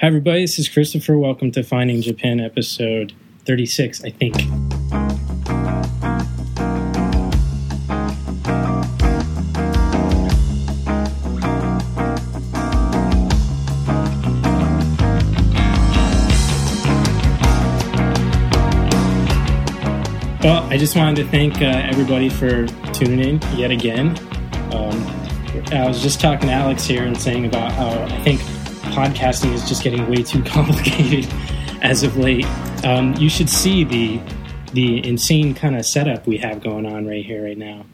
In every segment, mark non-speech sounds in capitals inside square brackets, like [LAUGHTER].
Hi, everybody. This is Christopher. Welcome to Finding Japan, episode 36, I think. Well, I just wanted to thank uh, everybody for tuning in yet again. Um, I was just talking to Alex here and saying about how I think podcasting is just getting way too [LAUGHS] complicated as of late. Um, you should see the the insane kind of setup we have going on right here, right now.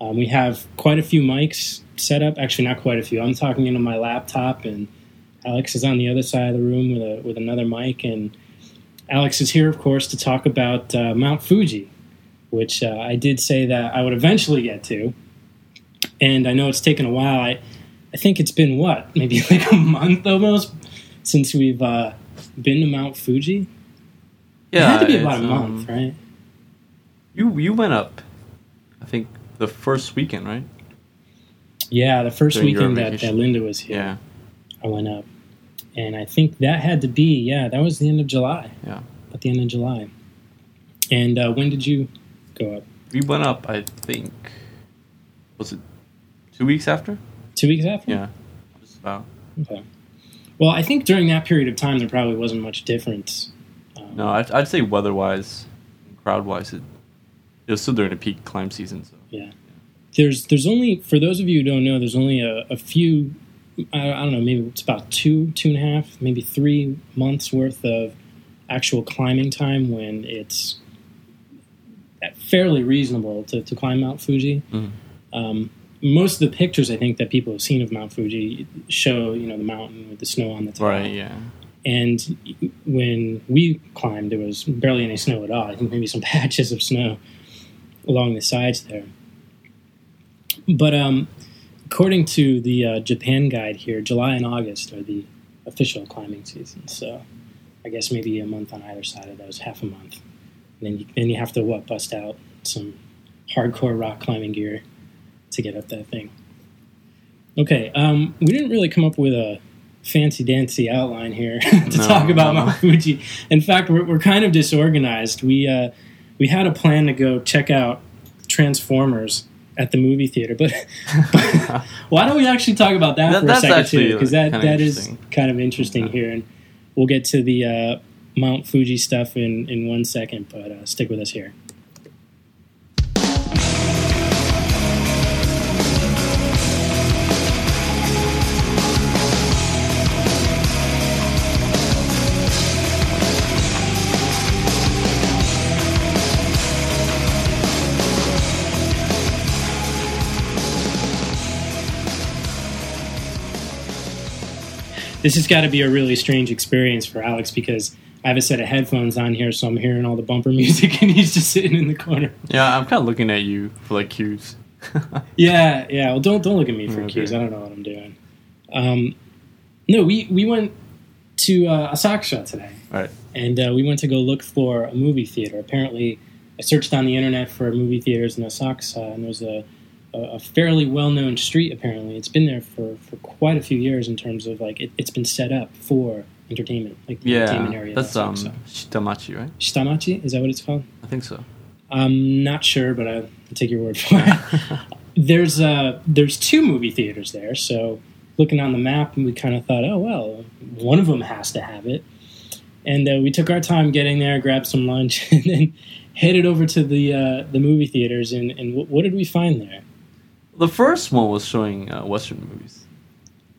Um, we have quite a few mics set up. Actually, not quite a few. I'm talking into my laptop, and Alex is on the other side of the room with a with another mic. And Alex is here, of course, to talk about uh, Mount Fuji, which uh, I did say that I would eventually get to. And I know it's taken a while. I, I think it's been what, maybe [LAUGHS] like a month almost since we've uh, been to Mount Fuji. Yeah, it had to be about a month, um, right? You you went up, I think the first weekend, right? Yeah, the first during weekend that, that. Linda was here, Yeah, I went up, and I think that had to be yeah, that was the end of July, yeah. at the end of July. And uh, when did you go up? We went up. I think was it two weeks after? Two weeks after. Yeah, just about. Okay. Well, I think during that period of time there probably wasn't much difference. Um, No, I'd, I'd say weather-wise, crowd-wise, it, it was still during the peak climb season. So Yeah. There's there's only for those of you who don't know, there's only a, a few I, I don't know, maybe it's about two, two and a half, maybe three months worth of actual climbing time when it's fairly reasonable to, to climb Mount Fuji. Mhm. Um, most of the pictures I think that people have seen of Mount Fuji show, you know, the mountain with the snow on the top. right, yeah, And when we climbed, there was barely any snow at all. I think maybe some [LAUGHS] patches of snow along the sides there. But um, according to the uh, Japan guide here, July and August are the official climbing seasons. So I guess maybe a month on either side of those, half a month. And then you, then you have to what bust out some hardcore rock climbing gear to get up that thing. Okay, um, we didn't really come up with a fancy dancy outline here [LAUGHS] to No, talk about no. Mount Fuji. In fact, we're, we're kind of disorganized. We uh, we had a plan to go check out Transformers at the movie theater, but, [LAUGHS] but why don't we actually talk about that, That- for a second too? Because that that is kind of interesting Okay. here, and we'll get to the uh, Mount Fuji stuff in in one second. But uh, stick with us here. This has got to be a really strange experience for Alex because I have a set of headphones on here, so I'm hearing all the bumper [LAUGHS] music, and he's just sitting in the corner. yeah. I'm kind of looking at you for like cues. [LAUGHS] Yeah, yeah. Well, don't don't look at me for Okay. cues. I don't know what I'm doing. Um, no, we we went to uh, Asakusa today, right. and uh, we went to go look for a movie theater. Apparently, I searched on the internet for movie theaters in Asakusa, and there's a a, fairly well known street. Apparently, it's been there for, for quite a few years in terms of like it, it's been set up for entertainment, like the entertainment area. that's um Asakusa. Shitamachi, right? Shitamachi is that what it's called? I think so. I'm not sure, but I'll take your word for it. [LAUGHS] there's uh, there's two movie theaters there, so looking on the map, we kind of thought, oh well, one of them has to have it, and uh, we took our time getting there, grabbed some lunch, [LAUGHS] and then headed over to the uh, the movie theaters. And, and what did we find there? The first one was showing uh, Western movies.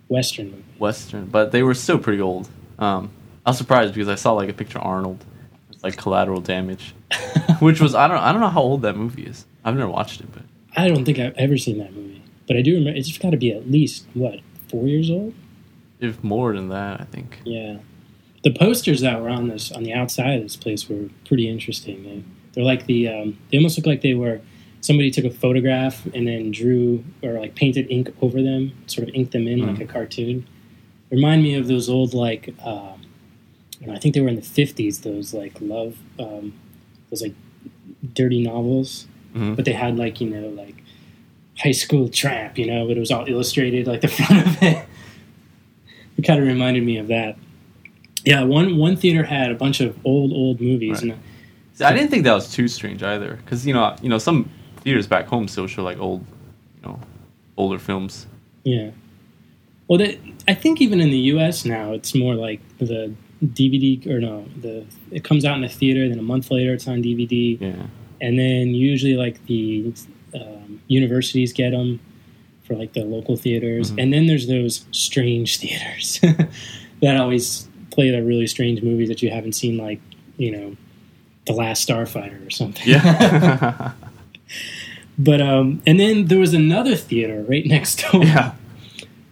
Western movie. Western, but they were still pretty old. Um, I was surprised because I saw like a picture of Arnold, it's like Collateral Damage, [LAUGHS] which was I don't I don't know how old that movie is. I've never watched it, but I don't think I've ever seen that movie, but I do remember it's got to be at least what four years old. if more than that, I think. Yeah, the posters that were on this on the outside of this place were pretty interesting. They they're like the um, they almost look like they were somebody took a photograph and then drew or like painted ink over them, sort of inked them in like a cartoon. Remind me of those old like um, you know, I think they were in the fifties. Those like love um, those like dirty novels, Mhm. but they had like you know like high school tramp, you know, but it was all illustrated like the [LAUGHS] front of it. It kind of reminded me of that. Yeah, one one theater had a bunch of old old movies, Right. and I didn't think that was too strange either, because you know, you know, some theaters back home still show like old, you know, older films. yeah. Well, that, I think even in the U.S. now, it's more like the DVD or no, the it comes out in the theater, then a month later it's on DVD, Yeah, and then usually like the um, universities get them for like the local theaters, Mhm. and then there's those strange [LAUGHS] theaters [LAUGHS] that always play the really strange movies that you haven't seen, like you know, The Last Starfighter or something. yeah, [LAUGHS] But um, and then there was another theater right [LAUGHS] next door. yeah.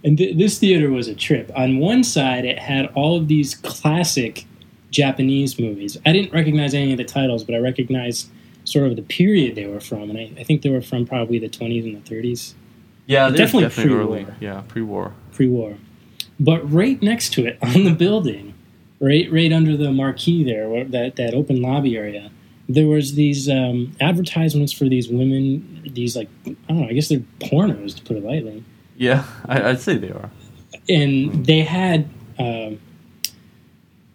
And th- this theater was a trip. On one side, it had all of these classic Japanese movies. I didn't recognize any of the titles, but I recognized sort of the period they were from, and I, I think they were from probably the 20s and the 30s, Yeah, Definitely definitely, pre-war. early. Yeah, pre-war. pre-war. But right next to it, on the building, right right under the marquee there, that that open lobby area, there was these um, advertisements for these women. These like I don't know. I guess they're pornos to put it lightly. Yeah, I, I'd say they are. and they had um,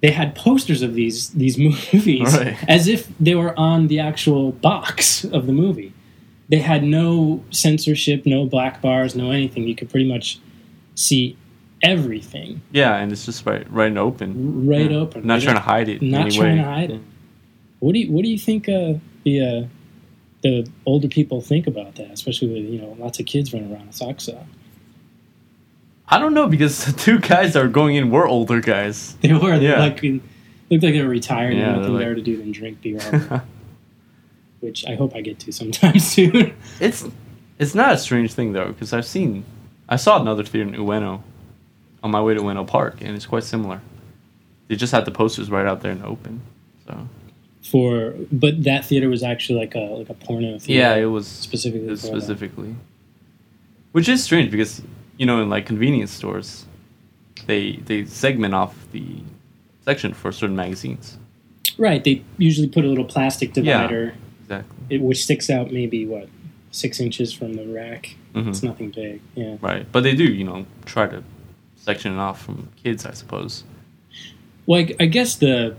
they had posters of these these [LAUGHS] movies Right. as if they were on the actual box of the movie. They had no censorship, no black bars, no anything. You could pretty much see everything Yeah, and it's just right, right and open. right Yeah. open. Not trying to hide it. Not trying way. to hide it. What do you What do you think uh, the uh, the older people think about that, especially with you know lots of kids running around Asakusa? I don't know because [LAUGHS] the two guys that were going in were older guys. They were they Yeah. like looked like they were retired Yeah, and nothing like- better to do than drink beer. [LAUGHS] which I hope I get to sometime [LAUGHS] soon. It's it's not a strange thing though because I've seen I saw another theater in Ueno on my way to Ueno Park and it's quite similar. They just had the posters right out there in the open. So For but that theater was actually like a like a porno theater. yeah, it was specifically it was for that. specifically, which is strange because you know in like convenience stores, they they segment off the section for certain magazines. right. They usually put a little plastic divider. Yeah. Exactly. it, which sticks out maybe what six inches from the rack. Mhm. It's nothing big. Yeah. Right, but they do you know try to section it off from kids, I suppose. Well, I, I guess the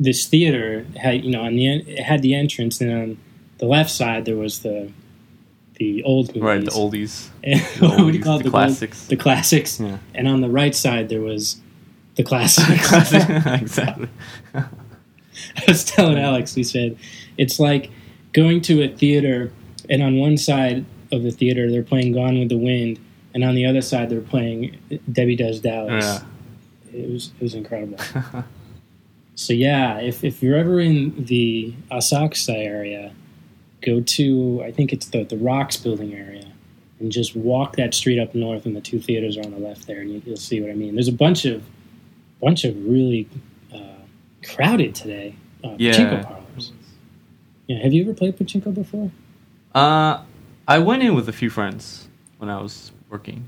this theater had you know on the en- it had the entrance, and on the left side there was the the old movies. Right, the oldies. And [LAUGHS] the what do you call it? the gold- classics. the classics. Yeah. And on the right side there was the [LAUGHS] classics. [LAUGHS] exactly. I was telling Alex, we said it's like going to a theater, and on one side of the theater they're playing Gone with the Wind, and on the other side they're playing Debbie Does Dallas. Yeah. It was it was incredible. So yeah, if if you're ever in the Asakusa area, go to I think it's the the ROX building area, and just walk that street up north, and the two theaters are on the left there, and you, you'll see what I mean. There's a bunch of bunch of really uh, crowded today. Uh, Yeah. pachinko parlors. Yeah, have you ever played pachinko before? Uh, I went in with a few friends when I was working.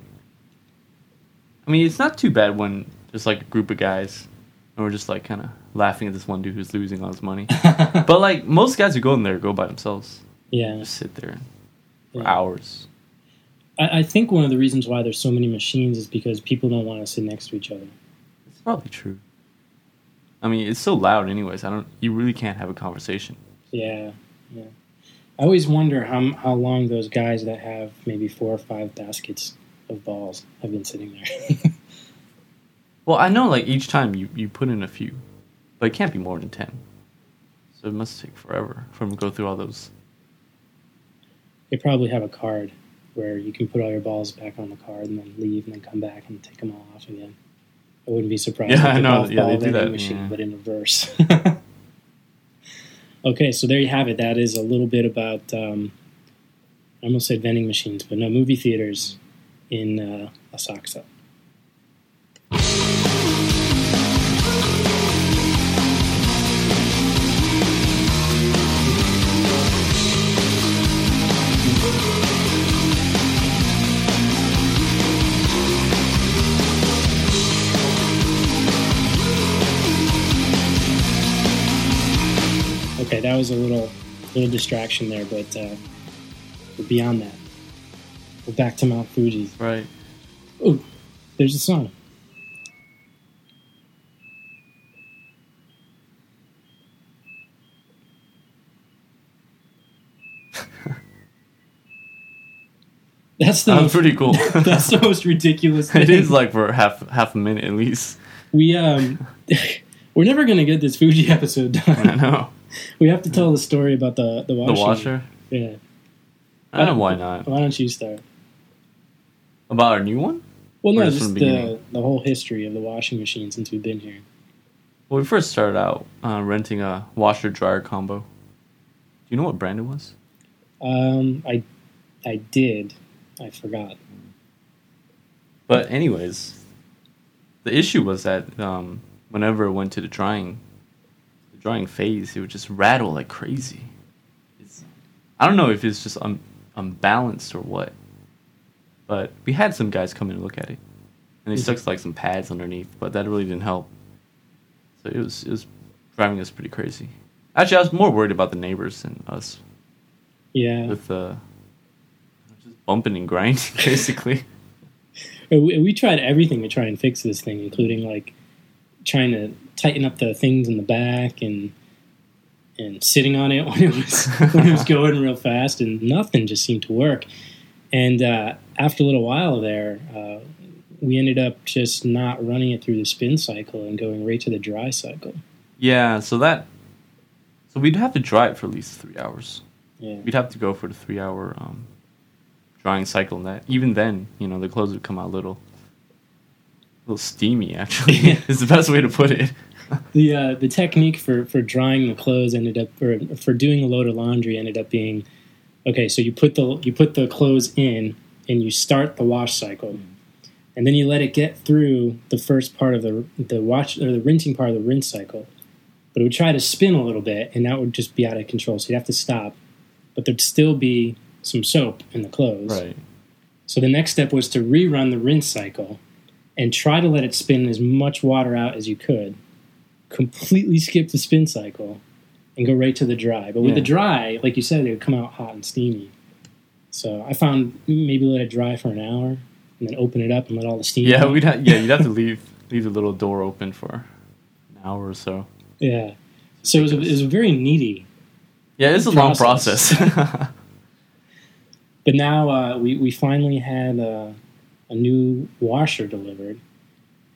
I mean, it's not too bad when there's like a group of guys and we're just like kind of laughing at this one dude who's losing all his money. [LAUGHS] but like most guys who go in there go by themselves, yeah, just sit there for Yeah. hours. I, I think one of the reasons why there's so many machines is because people don't want to sit next to each other. It's probably true. I mean, it's so loud, anyways. I don't. You really can't have a conversation. Yeah, yeah. I always wonder how how long those guys that have maybe four or five baskets of balls have been sitting there. [LAUGHS] Well, I know like each time you you put in a few, but it can't be more than ten. So it must take forever for them to go through all those. they probably have a card where you can put all your balls back on the card and then leave and then come back and take them all off again. I wouldn't be surprised. Yeah, if I know. Yeah, they do that, Machine, yeah. but in reverse. [LAUGHS] okay, so there you have it. That is a little bit about. Um, I almost said vending machines, but no movie theaters in uh, Asakusa. Okay, that was a little little distraction there, but, uh, beyond that, we're back to Mount Fuji. Right. Oh, there's a song. [LAUGHS] That's the most, pretty cool. [LAUGHS] that's the most ridiculous. [LAUGHS] Thing. It is like for half half a minute at least. We um, we're never gonna get this Fuji episode done. I know. We have to tell the story about the the the washing. washer. Yeah. I don't know why not. Why don't you start? About our new one. Well, no, just just the the the whole history of the washing machine since we've been here. Well, we first started out uh, renting a washer dryer combo. Do you know what brand it was? Um, I I did. I forgot. But anyways, the issue was that um, whenever it went to the drying, drying phase, it would just rattle like crazy. It's, I don't know if it's just un, unbalanced or what, but we had some guys come in and look at it, and they Mhm. stuck like some pads underneath, but that really didn't help. So it was it was driving us pretty crazy. Actually, I was more worried about the neighbors than us Yeah. with the just bumping and grinding [LAUGHS] basically. Uh, We, we tried everything to try and fix this thing, including like trying to tighten up the things in the back and and sitting on it [LAUGHS] when it was when it was [LAUGHS] going real fast, and nothing just seemed to work. And uh, after a little while there, uh, we ended up just not running it through the spin cycle and going right to the dry cycle. Yeah, so that so we'd have to dry it for at least three hours. Yeah. We'd have to go for the three hour um, drying cycle, and that even then, you know, the clothes would come out little, little steamy. Actually, [LAUGHS] is the best way to put it. The uh, the technique for, for drying the clothes ended up, or for doing a load of laundry ended up being, okay. So you put the you put the clothes in and you start the wash cycle, and then you let it get through the first part of the the wash or the rinsing part of the rinse cycle. But it would try to spin a little bit, and that would just be out of control. So you'd have to stop, but there'd still be some soap in the clothes. Right. So the next step was to rerun the rinse cycle and try to let it spin as much water out as you could. Completely skip the spin cycle and go right to the dry. But with Yeah. the dry, like you said, it would come out hot and steamy. So I found maybe let it dry for an hour and then open it up and let all the steam. Yeah, out. we'd ha- yeah you'd have to [LAUGHS] leave leave the little door open for an hour or so. yeah. So it was, a, it was a very needy. Yeah, it's a long Process. [LAUGHS] But now uh, we we finally had uh, a new washer delivered,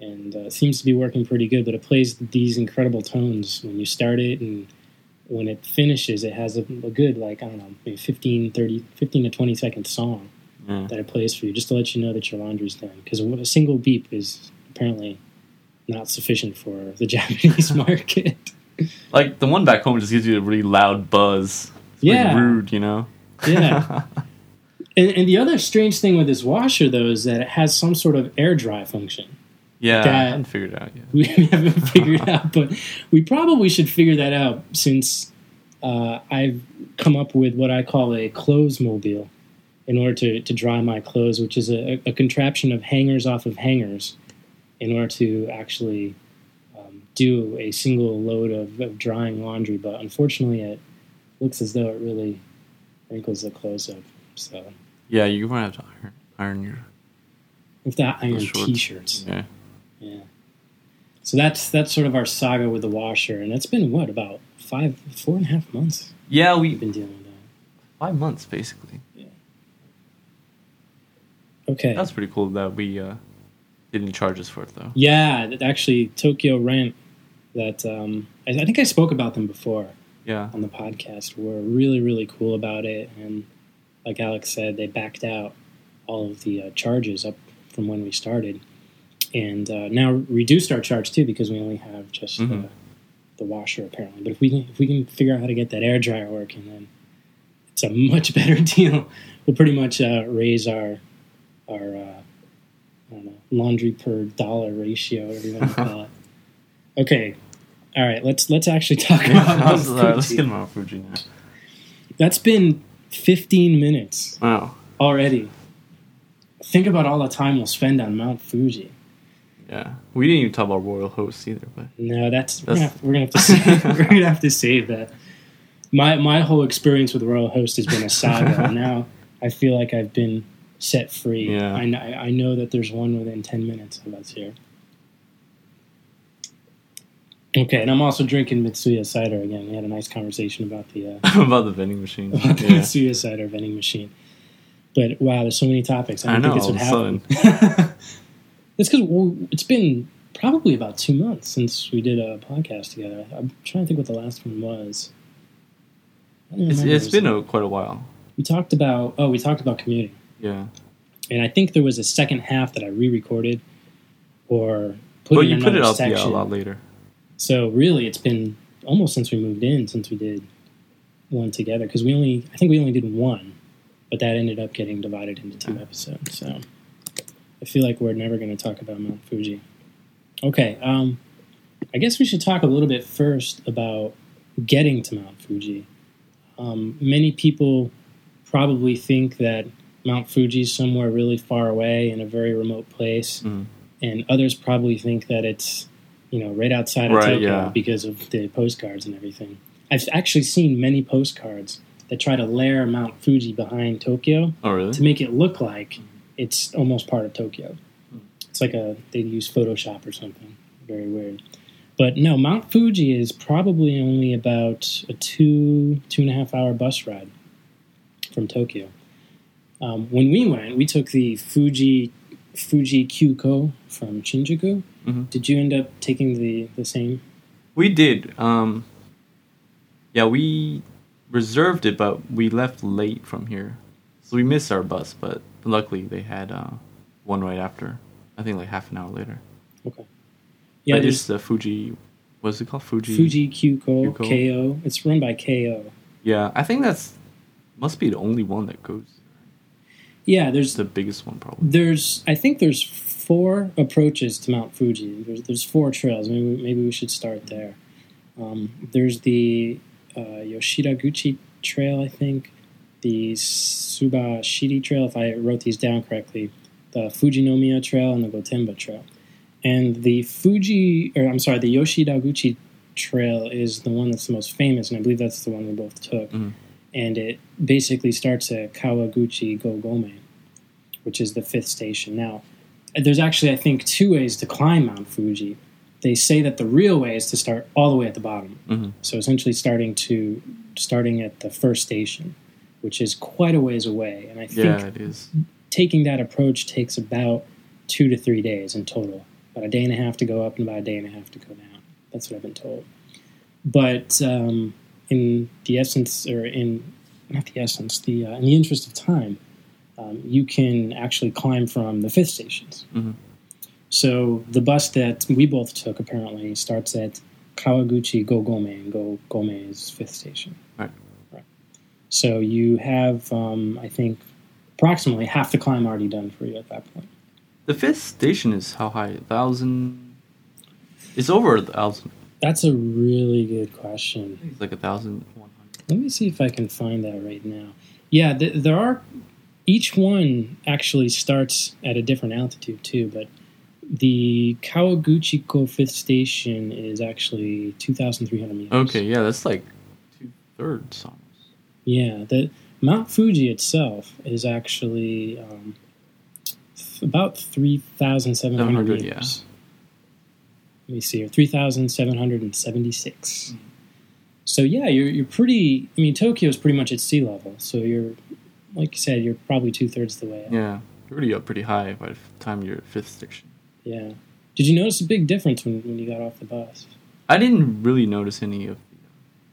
and uh, seems to be working pretty good. But it plays these incredible tones when you start it, and when it finishes, it has a, a good like I don't know, maybe 15, 30, 15 to twenty second song that it plays for you, just to let you know that your laundry's done. Because a single beep is apparently not sufficient for the [LAUGHS] Japanese [LAUGHS] market. Like the one back home just gives you a really loud buzz. It's Yeah. rude, you know. Yeah. [LAUGHS] And, and the other strange thing with this washer, though, is that it has some sort of air dry function. yeah, I haven't figured it out yet. [LAUGHS] we haven't figured out, but we probably should figure that out since uh, I've come up with what I call a clothes mobile in order to, to dry my clothes, which is a, a contraption of hangers off of hangers in order to actually um, do a single load of, of drying laundry. But unfortunately, it looks as though it really wrinkles the clothes up. So Yeah, you're gonna have to iron, iron your with that iron shorts. t-shirts. Yeah. Yeah. So that's that's sort of our saga with the washer, and it's been what about five, four and a half months Yeah, we've been dealing with that. five months basically. Yeah. Okay. That's pretty cool that we uh, didn't charge us for it though. yeah, that actually Tokyo Rent. That um, I, I think I spoke about them before Yeah. on the podcast. Were really really cool about it, and like Alex said, they backed out all of the uh, charges up from when we started, and uh, now reduced our charge too because we only have just the, Mhm. the washer apparently. But if we can if we can figure out how to get that air dryer working, then it's a much [LAUGHS] better deal. We'll pretty much uh, raise our our uh, I don't know laundry per dollar ratio, whatever you want to call it. [LAUGHS] Okay, all right. Let's let's actually talk [LAUGHS] about let's, uh, let's get Mount Fuji now. That's been 15 minutes Wow. already. Think about all the time we'll spend on Mount Fuji. Yeah. We didn't even talk about Royal Hosts either, but No, that's, we're, gonna have, we're gonna have to save, [LAUGHS] we're gonna have to save that. My my whole experience with Royal Host has been a saga. [LAUGHS] now I feel like I've been set free. Yeah. I, I know that there's one within 10 minutes of us here. Okay, and I'm also drinking Mitsuya cider again. We had a nice conversation about the uh, [LAUGHS] about the vending machine. yeah. Mitsuya cider vending machine. But wow, there's so many topics. I I know. think this All would happen. [LAUGHS] It's because it's been probably about two months since we did a podcast together. I'm trying to think what the last one was. It's, it's been a, quite a while. we talked about oh we talked about commuting, Yeah. and I think there was a second half that I re-recorded or put But you put it another out yeah, a lot later. So really, it's been almost since we moved in since we did one together because we only I think we only did one, but that ended up getting divided into two episodes. So I feel like we're never going to talk about Mount Fuji. Okay, um, I guess we should talk a little bit first about getting to Mount Fuji. Um, many people probably think that Mount Fuji is somewhere really far away in a very remote place Mm. and others probably think that it's you know right outside of Right, Tokyo yeah. because of the postcards and everything. I've actually seen many postcards that try to layer Mount Fuji behind Tokyo Oh, really? to make it look like it's almost part of Tokyo. It's like a they use Photoshop or something. Very weird. But no, Mount Fuji is probably only about a two two and a half hour bus ride from Tokyo. Um, when we went, we took the Fuji Fuji Kyuko from Shinjuku. Mhm. Did you end up taking the the same? We did. Um, yeah, we reserved it, but we left late from here, so we missed our bus. But luckily, they had uh, one right after. I think like half an hour later. Okay. Yeah, but there's it's the Fuji. What's it called? Fuji. Fuji Kyuko, Kyuko. Keio. It's run by Keio. Yeah, I think that's must be the only one that goes. Yeah, It's there's the biggest one probably. there's I think there's four approaches to Mount Fuji. There's there's four trails. Maybe maybe we should start there. Um, there's the uh, Yoshidaguchi Trail, I think. The Subashiri Trail, if I wrote these down correctly. The Fujinomiya Trail and the Gotemba Trail. And the Fuji, or I'm sorry, the Yoshidaguchi Trail is the one that's the most famous, and I believe that's the one we both took. Mhm. And it basically starts at Kawaguchi Gogome, which is the fifth station. Now, there's actually, I think, two ways to climb Mount Fuji. They say that the real way is to start all the way at the bottom. hmm So essentially, starting to starting at the first station, which is quite a ways away. And I think Yeah, it is. taking that approach takes about two to three days in total. About a day and a half to go up and about a day and a half to go down. That's what I've been told. But um, in the essence, or in not the essence, the uh, in the interest of time, um, you can actually climb from the fifth stations. Mhm. So the bus that we both took apparently starts at Kawaguchi Gogome, and Gogome is fifth station. Right. Right. So you have, um, I think, approximately half the climb already done for you at that point. The fifth station is how high? A thousand. It's over a thousand. That's a really good question. It's like a thousand one hundred. Let me see if I can find that right now. Yeah, th- there are. Each one actually starts at a different altitude too, but the Kawaguchiko Fifth Station is actually two thousand three hundred meters. Okay, yeah, that's like two thirds almost. Yeah, the Mount Fuji itself is actually um, f- about three thousand seven hundred 700, meters. Let me see here, three thousand seven hundred and seventy-six. Mhm. So yeah, you're you're pretty. I mean, Tokyo is pretty much at sea level, so you're, like you said, you're probably two thirds the way up. Yeah, you're already up pretty high by the time you're at fifth station. Yeah. Did you notice a big difference when, when you got off the bus? I didn't really notice any of the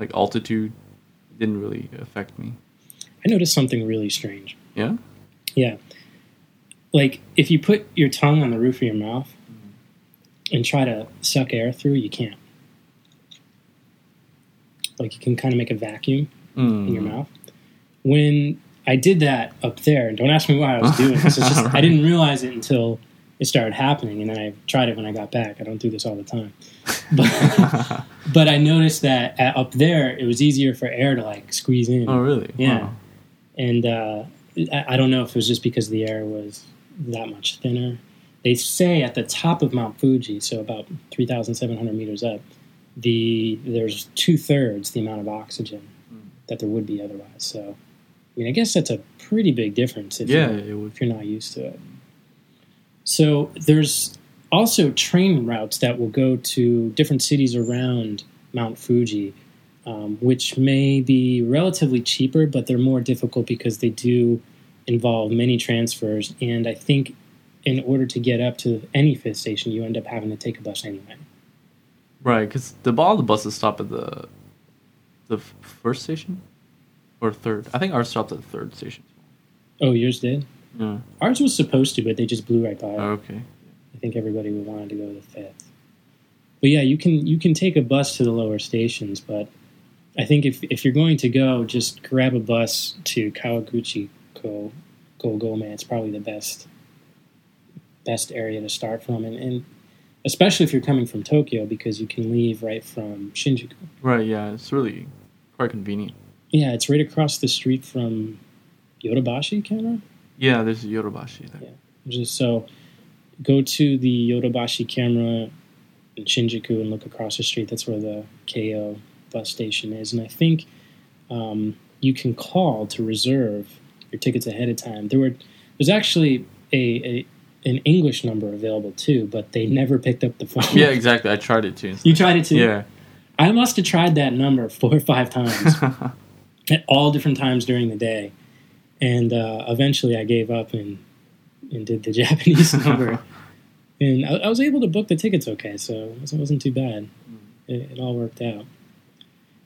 like altitude. Didn't really affect me. I noticed something really strange. Yeah. Yeah. Like if you put your tongue on the roof of your mouth and try to suck air through, you can't. Like you can kind of make a vacuum Mm. in your mouth. When I did that up there, and don't ask me why I was doing this. It's just [LAUGHS] I didn't realize it until it started happening, and then I tried it when I got back. I don't do this all the time, but [LAUGHS] but I noticed that at, up there it was easier for air to like squeeze in. oh really? Yeah. Wow. and uh, I, I don't know if it was just because the air was that much thinner. They say at the top of Mount Fuji, so about three thousand seven hundred meters up, the there's two thirds the amount of oxygen Mm. that there would be otherwise. So, mean, I guess that's a pretty big difference if Yeah, you're, if you're not used to it. So there's also train routes that will go to different cities around Mount Fuji, um, which may be relatively cheaper, but they're more difficult because they do involve many transfers, and I think in order to get up to any fifth station, you end up having to take a bus anyway. Right, because the all the buses stop at the the first station or third. I think ours stopped at the third station. Oh, yours did. Yeah. Ours was supposed to, but they just blew right by. Oh, okay. I think everybody wanted to go to the fifth. But yeah, you can you can take a bus to the lower stations, but I think if if you're going to go, just grab a bus to Kawaguchi Go Go man! It's probably the best best area to start from, and, and especially if you're coming from Tokyo because you can leave right from Shinjuku. Right. Yeah, it's really quite convenient. Yeah, it's right across the street from Yodobashi camera. Yeah, there's a Yodobashi there. Yeah. Just so go to the Yodobashi camera in Shinjuku and look across the street. That's where the Keio bus station is. And I think um, you can call to reserve your tickets ahead of time. There were there's actually a, a an English number available too, but they never picked up the phone. [LAUGHS] Yeah, exactly. I tried it too. You tried it too? Yeah. I must have tried that number four or five times [LAUGHS] at all different times during the day. And uh, eventually I gave up and, and did the [LAUGHS] Japanese [LAUGHS] number. and I, I was able to book the tickets okay, so it wasn't- too bad. It, it all worked out.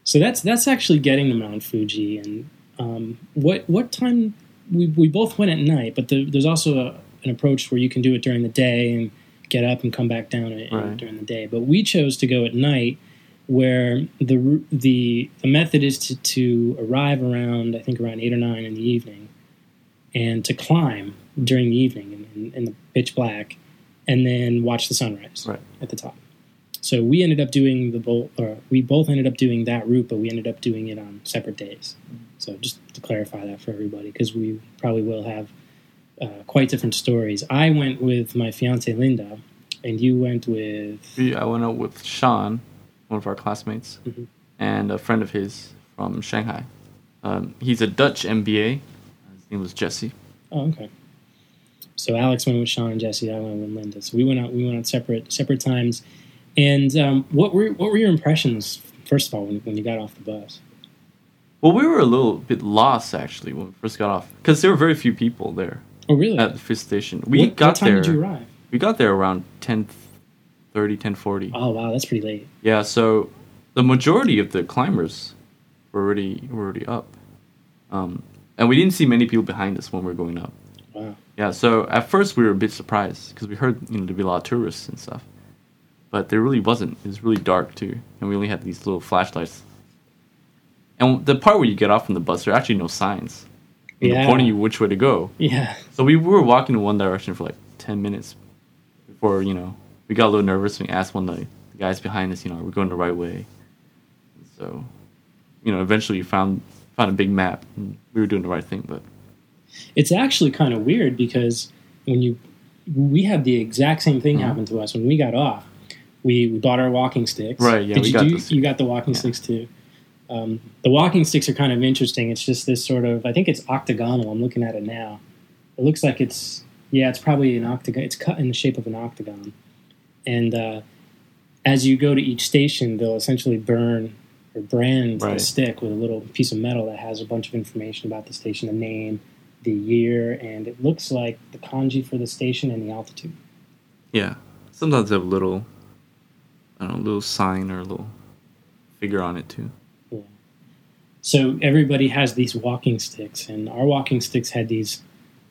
So that's that's actually getting to Mount Fuji. And um, what what time we we both went at night, but the, there's also a, an approach where you can do it during the day and get up and come back down and, Right. during the day. But we chose to go at night, where the the the method is to, to arrive around I think around eight or nine in the evening, and to climb during the evening in, in, in the pitch black, and then watch the sunrise Right. at the top. So we ended up doing the both, or we both ended up doing that route, but we ended up doing it on separate days. So just to clarify that for everybody, because we probably will have uh, quite different stories. I went with my fiance Linda, and you went with We- I went out with Sean, one of our classmates, Mhm. and a friend of his from Shanghai. Um, he's a Dutch MBA. His name was Jesse. Oh, okay. So Alex went with Sean and Jesse. I went with Linda. So we went out. We went out separate separate times. And um, what were what were your impressions first of all when, when you got off the bus? Well, we were a little bit lost actually when we first got off because there were very few people there Oh, really? at the fifth station. We what, got what time there. did you arrive? We got there around 10 1040. Oh, wow, that's pretty late. Yeah, so the majority of the climbers were already were already up, um, and we didn't see many people behind us when we were going up. Wow. Yeah, so at first we were a bit surprised because we heard you know there'd be a lot of tourists and stuff, but there really wasn't. It was really dark too, and we only had these little flashlights. And the part where you get off from the bus, there are actually no signs Yeah. pointing you which way to go. Yeah. So we were walking in one direction for like ten minutes before you know we got a little nervous and we asked one of the guys behind us, you know, are we going the right way? So, you know, eventually we found found a big map and we were doing the right thing, but It's actually kind of weird because when you we had the exact same thing Mhm. happen to us when we got off. We, we bought our walking sticks. Right, yeah, Did we you got do? You got the walking Yeah. sticks too. Um, the walking sticks are kind of interesting. It's just this sort of I think it's octagonal. I'm looking at it now. It looks like it's yeah, it's probably an octagon. It's cut in the shape of an octagon, and uh, as you go to each station, they'll essentially burn or brand the stick with a little piece of metal that has a bunch of information about the station, the name, the year, and it looks like the kanji for the station and the altitude. yeah. Sometimes they have a little I don't know, little sign or a little figure on it too. Yeah. So everybody has these walking sticks, and our walking sticks had these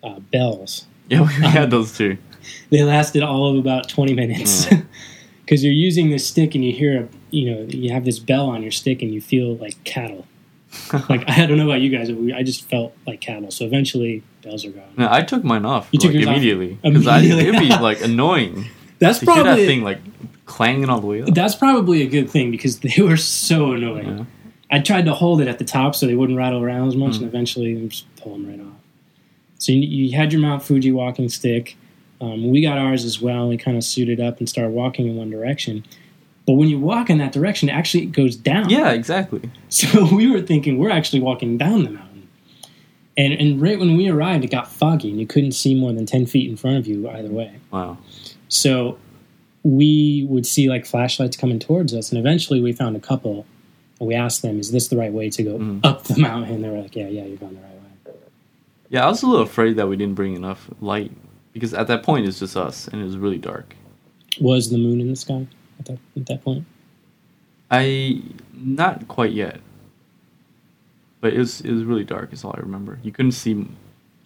uh, bells. Yeah, we [LAUGHS] had those too. They lasted all of about twenty minutes [LAUGHS] Mm. because you're using this stick, and you hear a you know you have this bell on your stick, and you feel like cattle. [LAUGHS] Like I don't know about you guys, but we, I just felt like cattle. So eventually, bells are gone. No, I took mine off You took like, yours immediately because it'd be [LAUGHS] like annoying That's to hear that thing like clanging all the way up. that's probably a good thing because they were so annoying. Yeah. I tried to hold it at the top so they wouldn't rattle around as much, Mm. and eventually they just pull them right off. So you, you had your Mount Fuji walking stick. Um, we got ours as well. And we kind of suited up and started walking in one direction. But when you walk in that direction, it actually goes down. Yeah, exactly. [LAUGHS] So we were thinking we're actually walking down the mountain. And, and right when we arrived, it got foggy, and you couldn't see more than 10 feet in front of you either way. Wow. So we would see like flashlights coming towards us, and eventually we found a couple, and we asked them, "Is this the right way to go Mhm. up the mountain?" And They were like, "Yeah, yeah, you're going the right way." Yeah, I was a little afraid that we didn't bring enough light because at that point it's just us and it was really dark. Was the moon in the sky at that at that point? I not quite yet, but it was it was really dark. Is all I remember. You couldn't see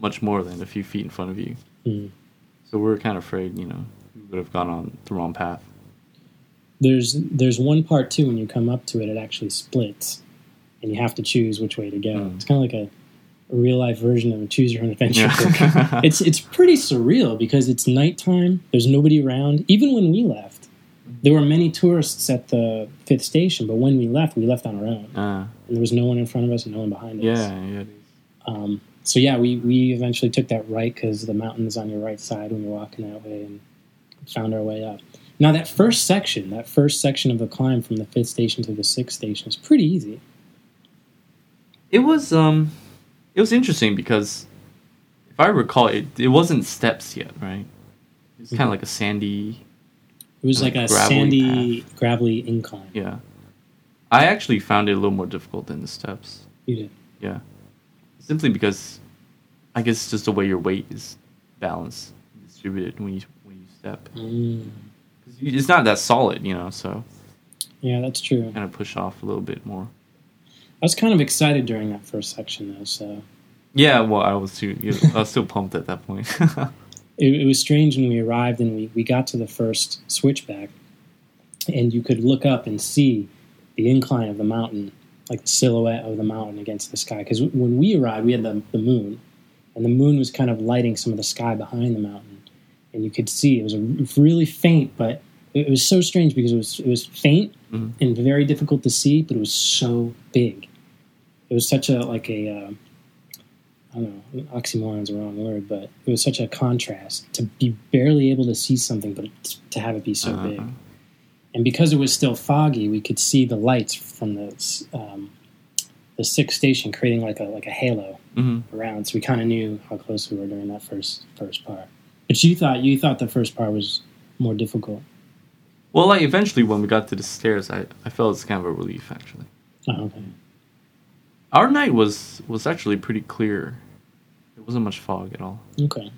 much more than a few feet in front of you, Hmm. so we were kind of afraid. You know, we would have gone on the wrong path. There's there's one part too when you come up to it, it actually splits, and you have to choose which way to go. Mm. It's kind of like a, a real life version of a choose your own adventure book. [LAUGHS] It's it's pretty surreal because it's nighttime. There's nobody around. Even when we left, there were many tourists at the fifth station. But when we left, we left on our own, uh, and there was no one in front of us and no one behind us. yeah, yeah. Um, so yeah, we we eventually took that right because the mountain is on your right side when you're walking that way, and found our way up. Now that first section, that first section of the climb from the fifth station to the sixth station is pretty easy. It was um, it was interesting because if I recall, it it wasn't steps yet, right? It's kind of like a sandy. It was like, Like a gravelly sandy, gravelly incline. Yeah, I actually found it a little more difficult than the steps. You did. Yeah, simply because I guess it's just the way your weight is balanced, distributed when you when you step. Mm. It's not that solid, you know, so Yeah, that's true. kind of push off a little bit more. I was kind of excited during that first section though, so Yeah, well, I was too. You know, I was still pumped at that point. [LAUGHS] it, it was strange when we arrived and we, we got to the first switchback and you could look up and see the incline of the mountain like the silhouette of the mountain against the sky because when we arrived we had the, the moon and the moon was kind of lighting some of the sky behind the mountain and you could see it was a really faint but it, was so strange because it was it was faint Mhm. and very difficult to see but it was so big it was such a like a uh, I don't know, oxymoron is the wrong word, but it was such a contrast to be barely able to see something, but to have it be so Uh-huh. big. And because it was still foggy, we could see the lights from the um, the sixth station creating like a like a halo hmm around. So we kind of knew how close we were during that first first part. But you thought you thought the first part was more difficult. Well, like eventually when we got to the stairs, I, I felt it's kind of a relief actually. Oh, okay. Our night was was actually pretty clear. There wasn't much fog at all. Okay.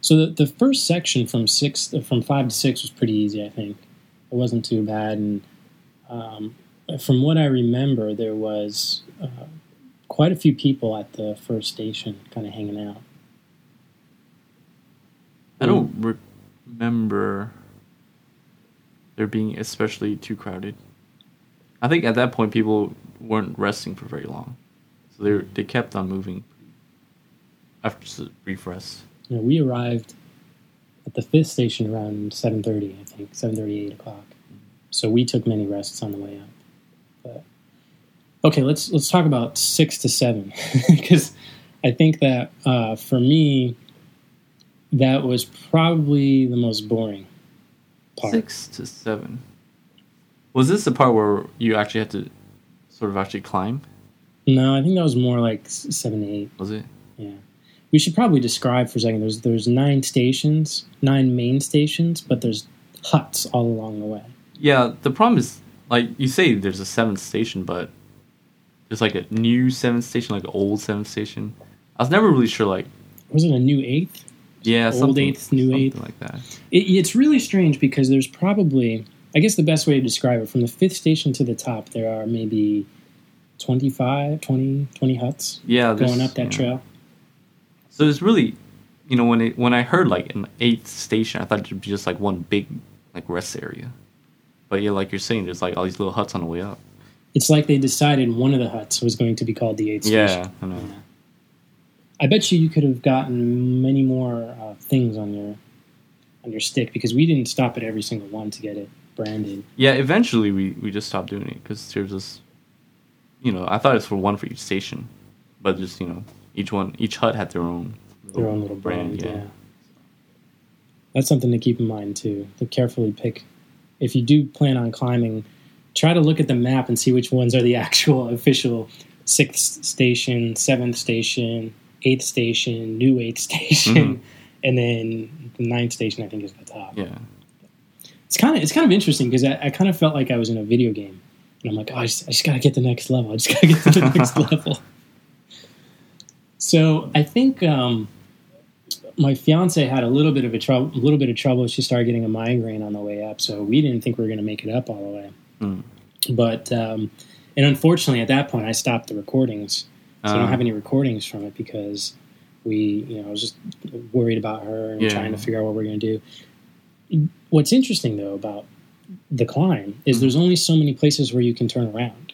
So the, the first section from six from five to six was pretty easy. I think it wasn't too bad, and um, from what I remember, there was uh, quite a few people at the first station, kind of hanging out. I don't re- remember there being especially too crowded. I think at that point people weren't resting for very long, so they were- they kept on moving after brief rest. Know, we arrived at the fifth station around seven thirty, I think seven thirty, eight o'clock. So we took many rests on the way up. But okay, let's let's talk about six to seven [LAUGHS] because I think that uh, for me that was probably the most boring part. Six to seven. Was this the part where you actually had to sort of actually climb? No, I think that was more like seven to eight. Was it? Yeah. We should probably describe for a second. There's there's nine stations, nine main stations, but there's huts all along the way. Yeah. The problem is, like you say, there's a seventh station, but there's like a new seventh station, like an old seventh station. I was never really sure, like Was it a new eighth? yeah, Old something, eighth, new something eighth. like that. It, it's really strange because there's probably, I guess the best way to describe it, from the fifth station to the top, there are maybe 25, 20, 20 huts Yeah, going up that yeah. trail. So it's really, you know, when it when I heard like an eighth station, I thought it'd be just like one big like rest area. But yeah, like you're saying, there's like all these little huts on the way up. It's like they decided one of the huts was going to be called the eighth station. Yeah, I know. I bet you you could have gotten many more uh, things on your on your stick because we didn't stop at every single one to get it branded. Yeah, eventually we, we just stopped doing it because there's this, you know, I thought it was for one for each station, but just you know, each one each hut had their own Their own little brand, yeah. That's something to keep in mind too. To carefully pick. If you do plan on climbing, try to look at the map and see which ones are the [LAUGHS] actual official sixth station, seventh station, eighth station, new eighth station, Mhm. and then the ninth station. I think is the top. Yeah, It's kind of it's kind of interesting because I, I kind of felt like I was in a video game, and I'm like, oh, I just, I just gotta get the next level. I just gotta get to the next [LAUGHS] level. So I think um, my fiance had a little bit of a trouble, a little bit of trouble. She started getting a migraine on the way up, so we didn't think we were going to make it up all the way. Mm. But um, and unfortunately, at that point, I stopped the recordings, so I don't Uh. have any recordings from it because we, you know, I was just worried about her and Yeah. trying to figure out what we're going to do. What's interesting though about the climb is Mhm. there's only so many places where you can turn around.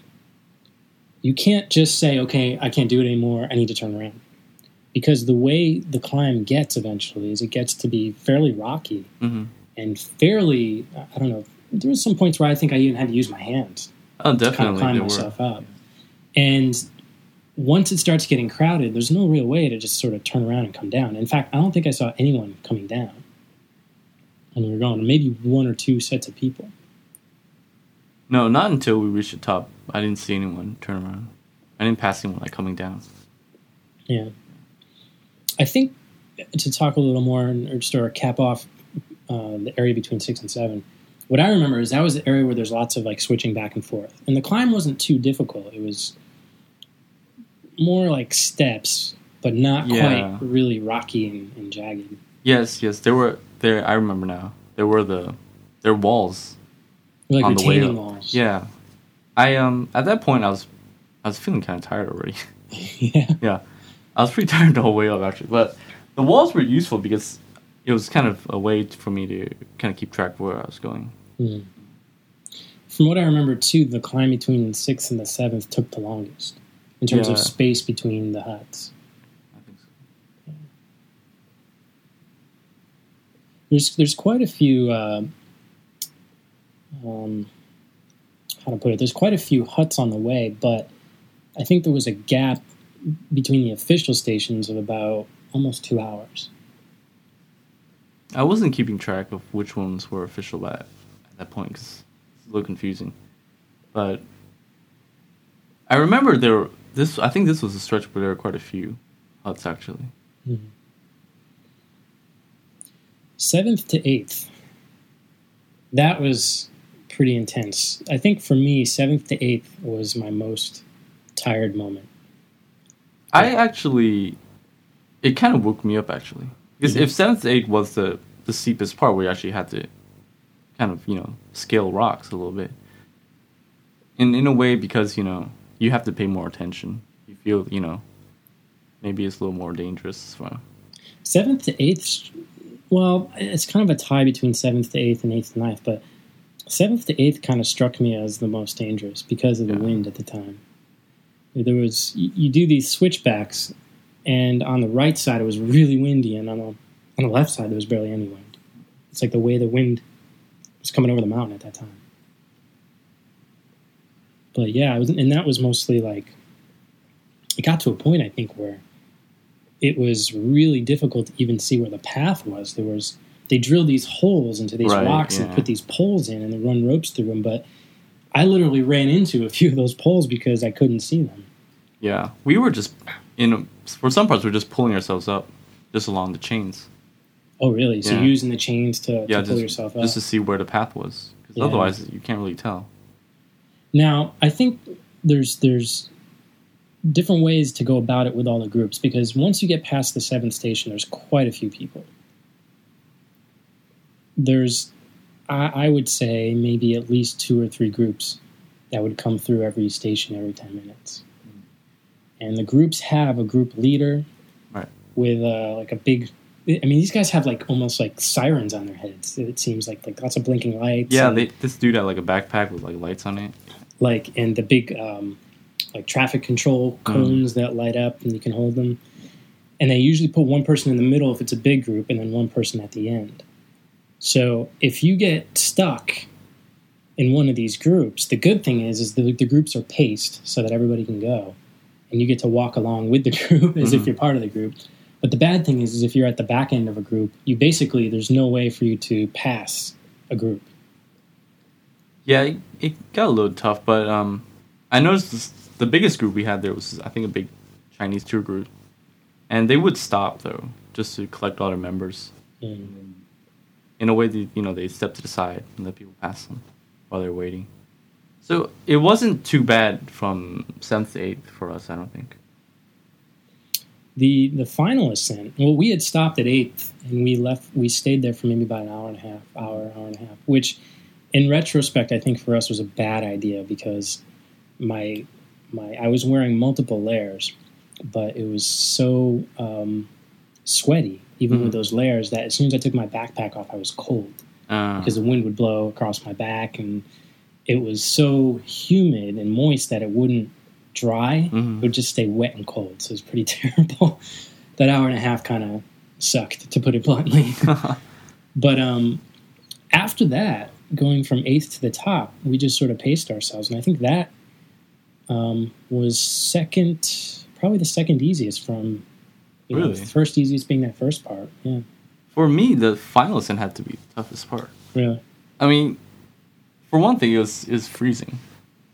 You can't just say, "Okay, I can't do it anymore. I need to turn around." Because the way the climb gets eventually is it gets to be fairly rocky hmm and fairly I don't know. There was some points where I think I even had to use my hands Oh, to kind of climb There were. myself up. And once it starts getting crowded, there's no real way to just sort of turn around and come down. In fact, I don't think I saw anyone coming down we were going. Maybe one or two sets of people. No, not until we reached the top. I didn't see anyone turn around. I didn't pass anyone like coming down. Yeah. I think to talk a little more and or just to cap off uh, the area between six and seven, what I remember is that was the area where there's lots of like switching back and forth. And the climb wasn't too difficult. It was more like steps, but not Yeah. quite really rocky and, and jagged. Yes, yes, there were there. I remember now. There were the there were walls. Like On the way up. walls. Yeah, I um at that point I was I was feeling kind of tired already. [LAUGHS] yeah. yeah, I was pretty [LAUGHS] tired the whole way up actually. But the walls were useful because it was kind of a way for me to kind of keep track of where I was going. Mm. From what I remember, too, the climb between the sixth and the seventh took the longest in terms of space between the huts. I think so. There's there's quite a few. Uh, um, how to put it? There's quite a few huts on the way, but I think there was a gap between the official stations of about almost two hours. I wasn't keeping track of which ones were official at, at that point because it's a little confusing. But I remember there were, this. I think this was a stretch but there were quite a few huts actually. Seventh to eighth. That was pretty intense. I think for me, seventh to eighth was my most tired moment. I actually, it kind of woke me up actually because Mhm. if seventh to eighth was the the steepest part where you actually had to kind of you know scale rocks a little bit. In in a way because you know you have to pay more attention. You feel you know maybe it's a little more dangerous. as well. Seventh to eighth, well, it's kind of a tie between seventh to eighth and eighth to ninth, but seventh to eighth kind of struck me as the most dangerous because of the Yeah. wind at the time. There was you, you do these switchbacks, and on the right side it was really windy, and on the on the left side there was barely any wind. It's like the way the wind was coming over the mountain at that time. But yeah, it was, and that was mostly like it got to a point I think where it was really difficult to even see where the path was. There was they drilled these holes into these Right, rocks and put these poles in and they run ropes through them. But I literally ran into a [LAUGHS] few of those poles because I couldn't see them. Yeah, we were just in for some parts we are just pulling ourselves up just along the chains. Oh, really? So Yeah. using the chains to, Yeah, to pull just, yourself up. just to see where the path was because Yeah. otherwise you can't really tell. Now, I think there's there's different ways to go about it with all the groups because once you get past the seventh station, there's quite a few people. There's, I, I would say, maybe at least two or three groups that would come through every station every ten minutes, and the groups have a group leader, Right. With uh, like a big. I mean, these guys have like almost like sirens on their heads. It seems like like lots of blinking lights. Yeah, they, this dude had like a backpack with like lights on it. like and the big um, like traffic control cones that light up and you can hold them. And they usually put one person in the middle if it's a big group and then one person at the end. So if you get stuck in one of these groups the good thing is is the, the groups are paced so that everybody can go. And you get to walk along with the [LAUGHS] group as if Mhm. you're part of the group. But the bad thing is, is if you're at the back end of a group you basically there's no way for you to pass a group. Yeah, it, it got a little tough, but um, I noticed the biggest group we had there was I think a big Chinese tour group, and they would stop though just to collect all their members. And- In a way, they, you know, they step to the side and let people pass them while they're waiting. So it wasn't too bad from seventh to eighth for us. I don't think. the the final ascent. Well, we had stopped at eighth, and we left. We stayed there for maybe about an hour and a half, hour, hour and a half. Which, in retrospect, I think for us was a bad idea because my my I was wearing multiple layers, but it was so um, sweaty, even Mhm. with those layers, that as soon as I took my backpack off, I was cold Uh, because the wind would blow across my back and it was so humid and moist that it wouldn't dry. Mhm. it would just stay wet and cold. So it was pretty [LAUGHS] terrible. That hour and a half kind of sucked to put it bluntly. [LAUGHS] But um, after that going from eighth to the top we just sort of paced ourselves and i think that um, was second probably the second easiest from you know, Really? first easiest being that first part yeah. For me, the final ascent had to be the toughest part. really? I mean, for one thing, it was it was freezing,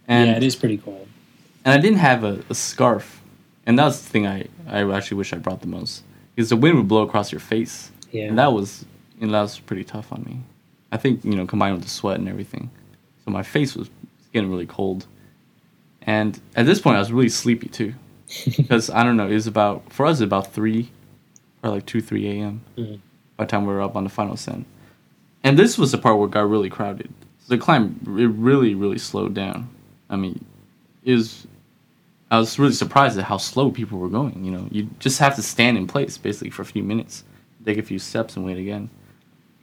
and yeah it is pretty cold. and I didn't have a, a scarf, and that's the thing I, I actually wish I brought the most. Because the wind would blow across your face, yeah. And that was and that was pretty tough on me. I think you know combined with the sweat and everything, so my face was getting really cold, and at this point I was really sleepy too, [LAUGHS] because I don't know it was about for us it was about three, or like two three a.m. Mhm. by the time we were up on the final ascent, and this was the part where it got really crowded. So the climb it really really slowed down. I mean, is I was really surprised at how slow people were going. You know, you just have to stand in place basically for a few minutes, take a few steps, and wait again.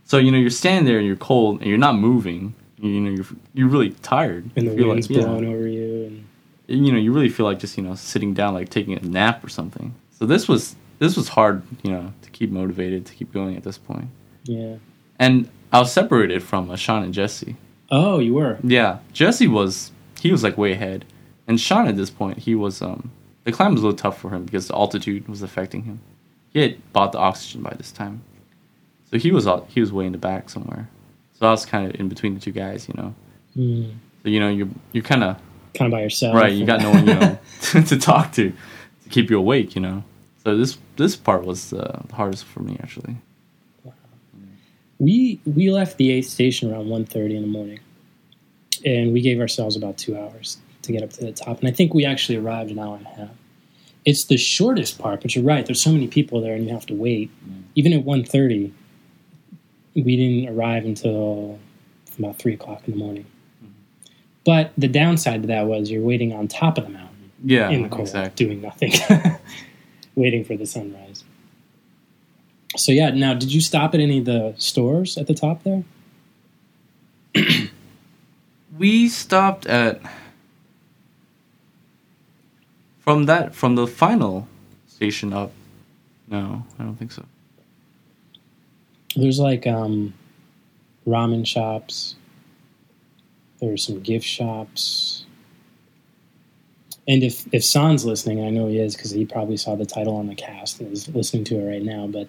So you know, you're standing there and you're cold and you're not moving. You know, you're you're really tired. and the wind's like, yeah. blowing over you and You know, you really feel like just you know sitting down, like taking a nap or something. So this was this was hard. You know, to keep motivated, to keep going at this point. yeah And I was separated from uh, Sean and Jesse. oh you were Yeah, Jesse was he was like way ahead, and Sean at this point he was um the climb was a little tough for him because the altitude was affecting him. He had bought the oxygen by this time, so he was he was way in the back somewhere. So I was kind of in between the two guys, you know. mm, So you know you're you're kind of kind of by yourself right. You got no one you know [LAUGHS] [LAUGHS] to talk to to keep you awake, you know. So this this part was uh, the hardest for me actually. we we left the eighth station around 1.30 in the morning and we gave ourselves about two hours to get up to the top and i think we actually arrived an hour and a half it's the shortest part but you're right there's so many people there and you have to wait even at 1.30 we didn't arrive until about 3 o'clock in the morning but the downside to that was you're waiting on top of the mountain Yeah, in the cold, exactly. doing nothing, [LAUGHS] waiting for the sunrise. So yeah, now did you stop at any of the stores at the top there? [CLEARS THROAT] we stopped at from that from the final station up no i don't think so There's like um, ramen shops. There's some gift shops. And if if San's listening, I know he is because he probably saw the title on the cast and is listening to it right now. But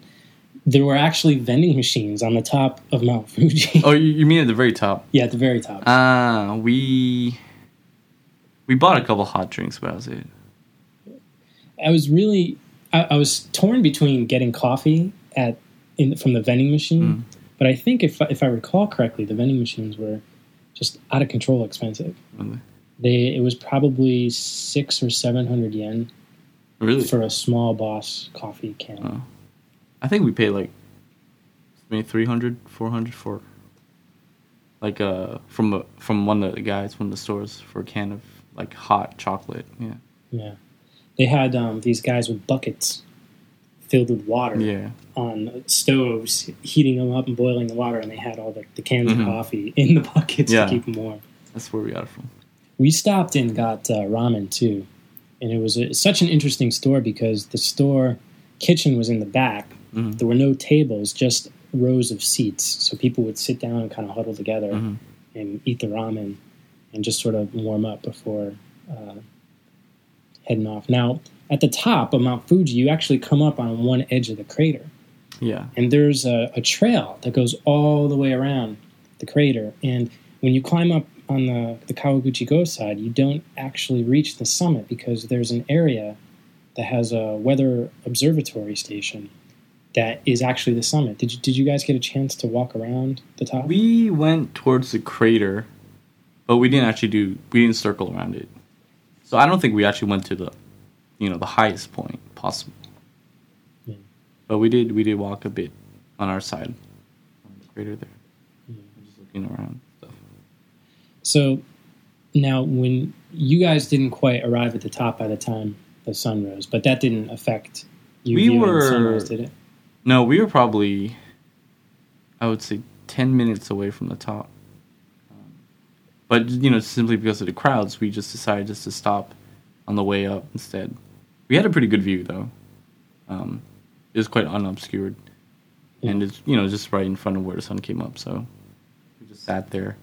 there were actually vending machines on the top of Mount Fuji. [LAUGHS] oh you, mean at the very top yeah, at the very top. ah we we bought a couple hot drinks but that was it I was really I, I was torn between getting coffee at in, from the vending machine, Mm. but I think if if I recall correctly, the vending machines were just out of control expensive. Really? They it was probably six or seven hundred yen really for a small Boss coffee can. Oh. i think we paid like maybe 300 400 for like uh from a, from one of the guys from the stores for a can of like hot chocolate yeah Yeah, they had um, these guys with buckets filled with water yeah on stoves, heating them up and boiling the water, and they had all the, the cans Mhm. of coffee in the [LAUGHS] buckets Yeah. to keep them warm. that's where we got it from we stopped and got uh, ramen too, and it was a, such an interesting store because the store kitchen was in the back. Mhm. There were no tables, just rows of seats, so people would sit down and kind of huddle together Mhm. and eat the ramen and just sort of warm up before uh, heading off. Now, at the top of Mount Fuji, you actually come up on one edge of the crater yeah and there's a, a trail that goes all the way around the crater. And when you climb up on the, the Kawaguchiko side, you don't actually reach the summit because there's an area that has a weather observatory station that is actually the summit. Did you, did you guys get a chance to walk around the top? We went towards the crater, but we didn't actually do. We didn't circle around it. So I don't think we actually went to the, you know, the highest point possible. But we did we did walk a bit on our side crater there, just looking around stuff. So now, when you guys didn't quite arrive at the top by the time the sun rose, but that didn't affect you We viewing the were- sunrise, did it? No, we were probably, I would say, ten minutes away from the top. Um, But you know, simply because of the crowds, we just decided just to stop on the way up instead. We had a pretty good view though. Um, it was quite unobscured, and it's you know just right in front of where the sun came up. So we just sat there.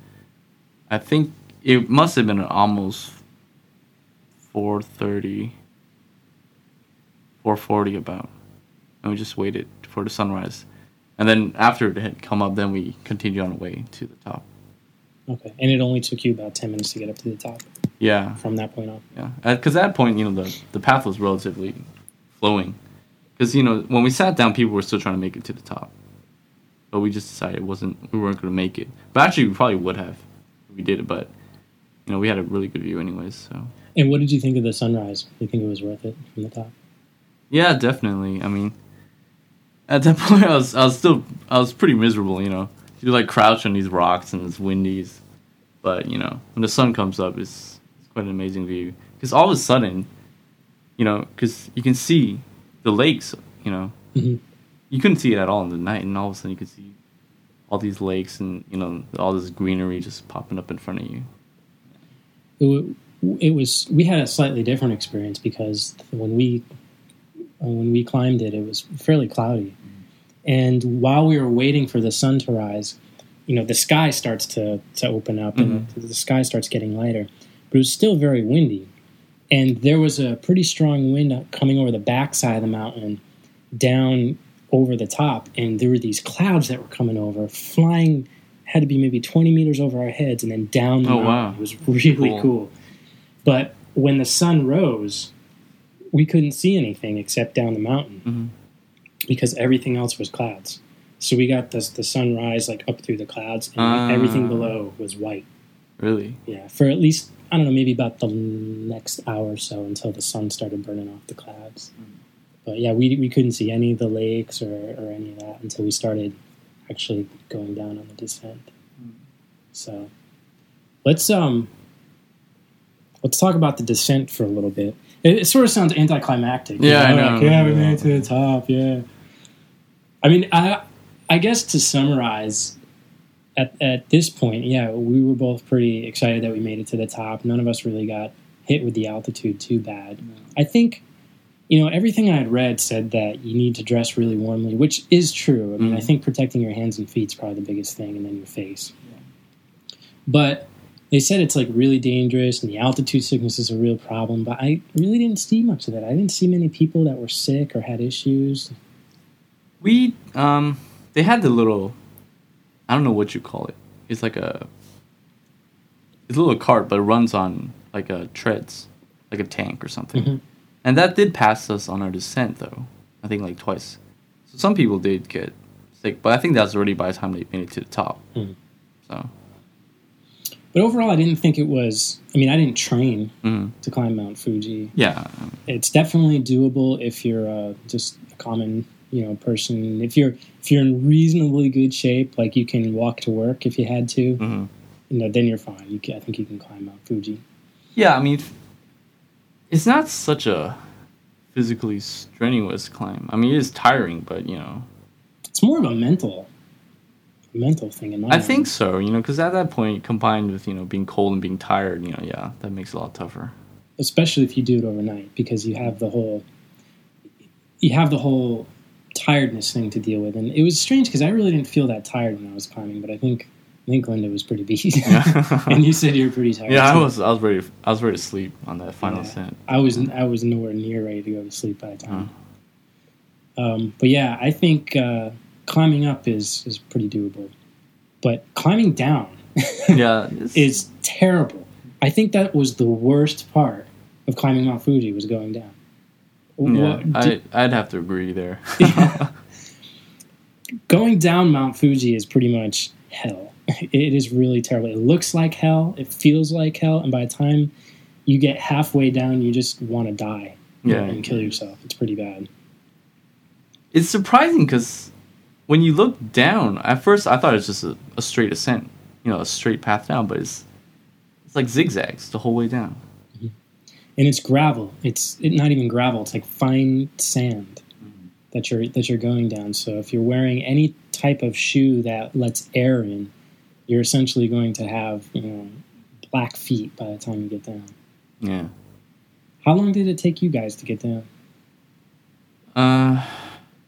I think it must have been almost four thirty, four forty about, and we just waited for the sunrise. And then after it had come up, then we continued on the way to the top. Okay, and it only took you about ten minutes to get up to the top Yeah, from that point on. yeah. Because at that point, you know, the the path was relatively flowing. Because you know, when we sat down, people were still trying to make it to the top, but we just decided it wasn't. We weren't going to make it. But actually, we probably would have if we did it. But you know, we had a really good view, anyways. So And what did you think of the sunrise? Do you think it was worth it from the top? yeah, definitely. I mean, at that [LAUGHS] point, I was I was still I was pretty miserable. You know, you like crouch on these rocks and it's windy. But you know, when the sun comes up, it's, quite an amazing view. Because all of a sudden, you know, because you can see the lakes. You know, hmm you couldn't see it at all in the night, and all of a sudden you could see all these lakes and you know all this greenery just popping up in front of you. It, it was. We had a slightly different experience because when we uh, when we climbed it, it was fairly cloudy, and while we were waiting for the sun to rise, you know, the sky starts to to open up and the, the sky starts getting lighter, but it was still very windy, and there was a pretty strong wind coming over the backside of the mountain, down over the top, and there were these clouds that were coming over, flying. Had to be maybe twenty meters over our heads, and then down the Oh, mountain. wow. It was really Cool. cool. But when the sun rose, we couldn't see anything except down the mountain Mhm. because everything else was clouds. So we got this, the sunrise like up through the clouds, and Ah. everything below was white. Really? Yeah, for at least I don't know, maybe about the next hour or so until the sun started burning off the clouds. But yeah, we we couldn't see any of the lakes or, or any of that until we started actually going down on the descent. So let's um let's talk about the descent for a little bit. It, it sort of sounds anticlimactic. Yeah, I know. Like, yeah, we made it to the top. Yeah. I mean, I I guess to summarize, at at this point, yeah, we were both pretty excited that we made it to the top. None of us really got hit with the altitude too bad. I think. You know, everything I had read said that you need to dress really warmly, which is true. I mean, I Mhm. think protecting your hands and feet is probably the biggest thing, and then your face. But they said it's like really dangerous, and the altitude sickness is a real problem. But I really didn't see much of that. I didn't see many people that were sick or had issues. We um they had the little I don't know what you call it. It's like a it's a little cart but it runs on like a treads, like a tank or something. Mhm. And that did pass us on our descent though. I think like twice. So some people did get sick, but I think that's already by the time they made it to the top. Mhm. So But overall, I didn't think it was. I mean, I didn't train mm, to climb Mount Fuji. yeah. It's definitely doable if you're uh, just a common, you know, person. If you're if you're in reasonably good shape, like you can walk to work if you had to, hmm you know, then you're fine. You can, I think you can climb Mount Fuji. Yeah, I mean, it's not such a physically strenuous climb. I mean, it is tiring, but you know, It's more of a mental, mental thing in my. I mind. think so. You know, because at that point, combined with you know being cold and being tired, you know, yeah, that makes it a lot tougher. especially if you do it overnight because you have the whole you have the whole tiredness thing to deal with and it was strange because i really didn't feel that tired when i was climbing but i think i think linda was pretty beat Yeah. [LAUGHS] and you said you were pretty tired Yeah, I was. I was ready. I was ready to sleep on that final Yeah. ascent. i was i was nowhere near ready to go to sleep by the time um, but yeah i think uh, climbing up is is pretty doable but climbing down [LAUGHS] Yeah, is terrible. I think that was the worst part of climbing Mount Fuji was going down. Yeah, I, I'd have to agree there. [LAUGHS] going down Mount Fuji is pretty much hell. It is really terrible. It looks like hell. It feels like hell, and by the time you get halfway down, you just want to die yeah, and kill yourself. It's pretty bad. it's surprising because when you look down, at first I thought it was just a, a straight ascent, you know, a straight path down, but it's it's like zigzags the whole way down. And it's gravel. It's it, not even gravel. It's like fine sand that you're that you're going down. So if you're wearing any type of shoe that lets air in, you're essentially going to have you know black feet by the time you get down. Yeah. How long did it take you guys to get down? Uh,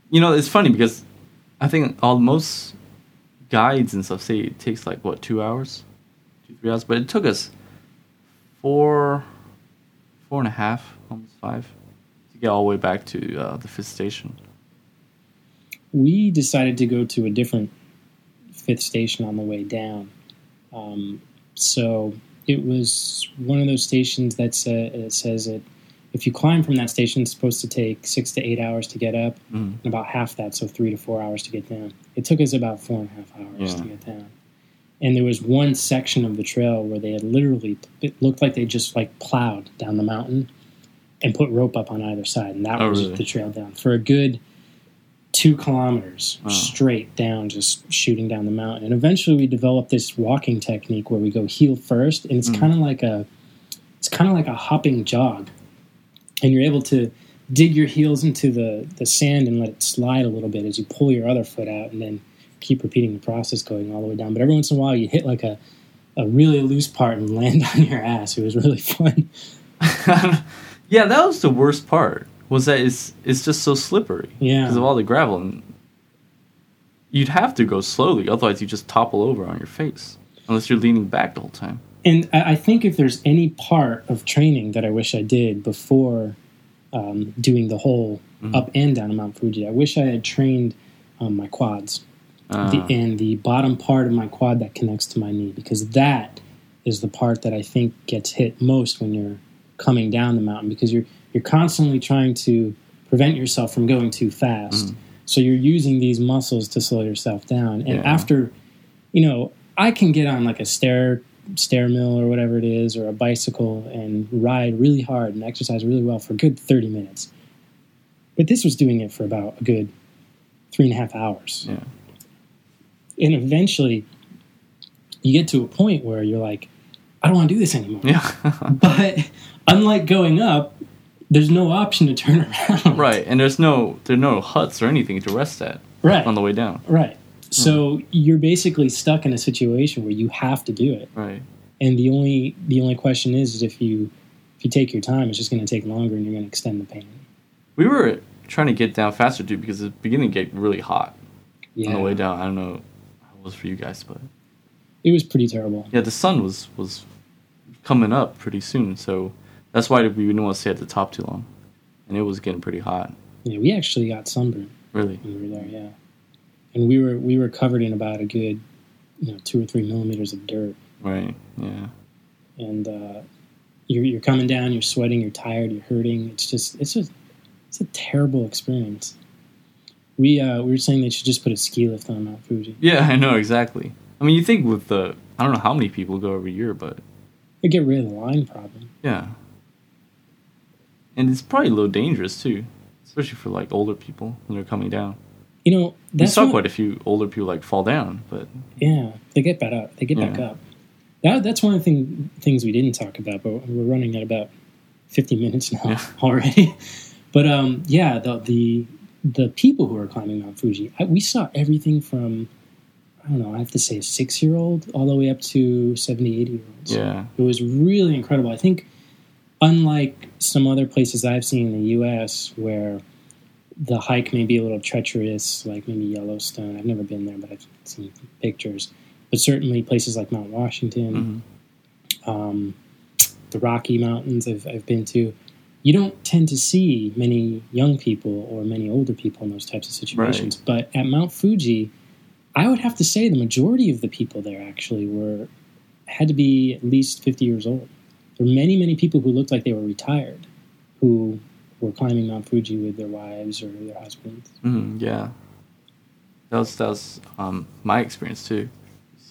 you know, it's funny because I think all most guides and stuff say it takes like what two hours, two three hours, but it took us four, four and a half, almost five, to get all the way back to uh, the fifth station. we decided to go to a different fifth station on the way down. Um, so it was one of those stations that sa- says that if you climb from that station, it's supposed to take six to eight hours to get up, Mm. and about half that, so three to four hours to get down. It took us about four and a half hours Yeah. to get down. And there was one section of the trail where they had literally, it looked like they just like plowed down the mountain and put rope up on either side, and that Oh, was really? the trail down for a good two kilometers Wow. straight down, just shooting down the mountain. And eventually, we developed this walking technique where we go heel first, and it's Mm. kind of like a, it's kind of like a hopping jog, and you're able to dig your heels into the the sand and let it slide a little bit as you pull your other foot out, and then keep repeating the process going all the way down. But every once in a while, you hit like a a really loose part and [LAUGHS] land on your ass. It was really fun. [LAUGHS] yeah, that was the worst part. Was that it's it's just so slippery Yeah. because of all the gravel, and you'd have to go slowly, otherwise you just topple over on your face unless you're leaning back the whole time. And I think if there's any part of training that I wish I did before um, doing the whole Mhm. up and down of Mount Fuji, I wish I had trained um, my quads Uh, the, and the bottom part of my quad that connects to my knee because that is the part that I think gets hit most when you're coming down the mountain because you're you're constantly trying to prevent yourself from going too fast. Mhm. So you're using these muscles to slow yourself down. And Yeah. after, you know, I can get on like a stair stair mill or whatever it is or a bicycle and ride really hard and exercise really well for a good 30 minutes. But this was doing it for about a good three and a half hours yeah. And eventually you get to a point where you're like i don't want to do this anymore Yeah. [LAUGHS] but unlike going up there's no option to turn [LAUGHS] around right, and there's no there are no huts or anything to rest at right on the way down. right hmm. so you're basically stuck in a situation where you have to do it Right. and the only the only question is, is if you if you take your time it's just going to take longer and you're going to extend the pain We were trying to get down faster too because it's beginning to get really hot yeah on the way down. I don't know was for you guys, but it was pretty terrible yeah, the sun was was coming up pretty soon, so that's why we didn't want to stay at the top too long, and it was getting pretty hot. yeah we actually got sunburned Really. when we were there yeah and we were we were covered in about a good you know two or three millimeters of dirt Right. Yeah. and uh, you're you're coming down, you're sweating, you're tired, you're hurting. It's just it's just it's a terrible experience. We uh, we were saying they should just put a ski lift on Mount Fuji. Yeah, I know exactly. I mean, you think with the I don't know how many people go every year, but They get rid of the line problem. yeah, and it's probably a little dangerous too, especially for like older people when they're coming down. You know We saw what- quite a few older people like fall down, but yeah they get back up. They get back up. That that's one of the thing, things we didn't talk about, but we're running at about fifty minutes now Yeah. [LAUGHS] already. But um, yeah, the the the people who are climbing Mount Fuji, I, we saw everything from I don't know, I have to say a six year old all the way up to 70, 80 year olds. yeah, It was really incredible. I think, unlike some other places I've seen in the U.S., where the hike may be a little treacherous, like maybe Yellowstone. I've never been there, but I've seen pictures. But certainly places like Mount Washington, hmm um, the Rocky Mountains, I've, I've been to. You don't tend to see many young people or many older people in those types of situations. But at Mount Fuji, I would have to say the majority of the people there actually were had to be at least 50 years old. There were many, many people who looked like they were retired who were climbing Mount Fuji with their wives or their husbands. hmm yeah. That was that was um, my experience too.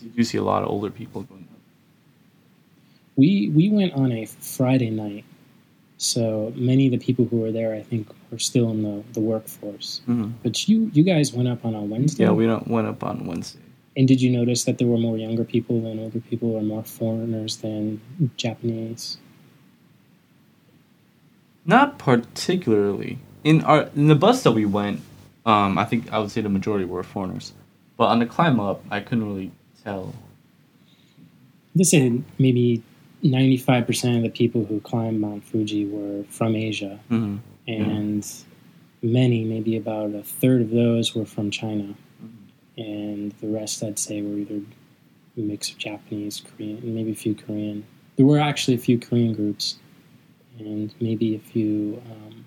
You do see a lot of older people going up. We we went on a Friday night, So many of the people who were there, I think, were still in the, the workforce. Mhm. But you you guys went up on a Wednesday. Yeah, we don't went up on Wednesday. and did you notice that there were more younger people than older people, or more foreigners than Japanese? Not particularly. In our in the bus that we went, um, I think I would say the majority were foreigners. But on the climb up, I couldn't really tell. They said maybe ninety five percent of the people who climbed Mount Fuji were from Asia, hmm and many, maybe about a third of those, were from China, and the rest, I'd say, were either a mix of Japanese, Korean, and maybe a few Korean. There were actually a few Korean groups, and maybe a few um,